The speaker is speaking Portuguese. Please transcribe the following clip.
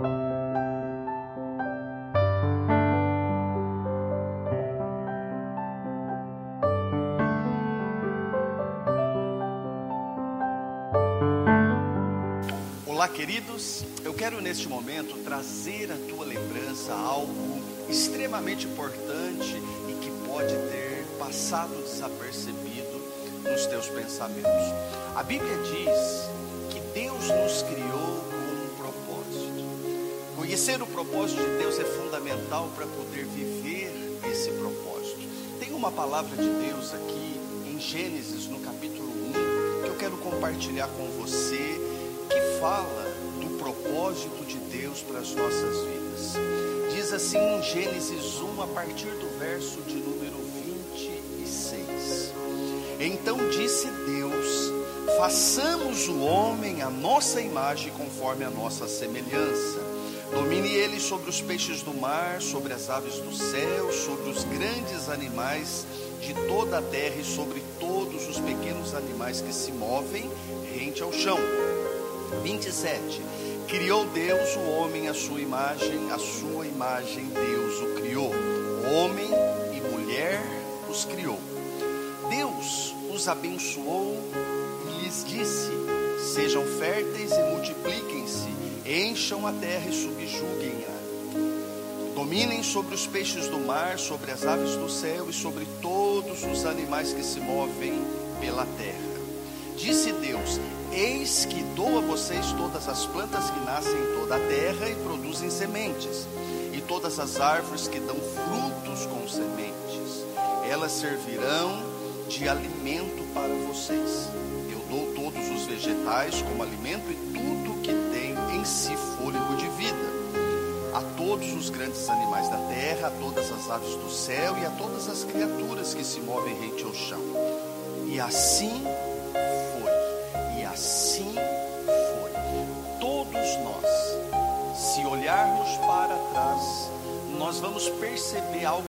Olá, queridos. Eu quero neste momento trazer à tua lembrança algo extremamente importante e que pode ter passado desapercebido nos teus pensamentos. A Bíblia diz que Deus nos criou. Conhecer o propósito de Deus é fundamental para poder viver esse propósito. Tem uma palavra de Deus aqui em Gênesis, no capítulo 1, que eu quero compartilhar com você que fala do propósito de Deus para as nossas vidas. Diz assim em Gênesis 1, a partir do verso de número 26. Então disse Deus: Façamos o homem à nossa imagem, conforme a nossa semelhança. Domine ele sobre os peixes do mar, sobre as aves do céu, sobre os grandes animais de toda a terra e sobre todos os pequenos animais que se movem rente ao chão. 27. Criou Deus o homem à sua imagem, a sua imagem Deus o criou. Homem e mulher os criou. Deus os abençoou e lhes disse: Sejam férteis e multipliquem-se, encham a terra e subjuguem-a. Dominem sobre os peixes do mar, sobre as aves do céu e sobre todos os animais que se movem pela terra. Disse Deus: Eis que dou a vocês todas as plantas que nascem em toda a terra e produzem sementes, e todas as árvores que dão frutos com sementes. Elas servirão de alimento para vocês. Eu dou todos os vegetais como alimento e tudo todos os grandes animais da terra, a todas as aves do céu e a todas as criaturas que se movem rente ao chão. E assim assim foi. Todos nós, se olharmos para trás, nós vamos perceber algo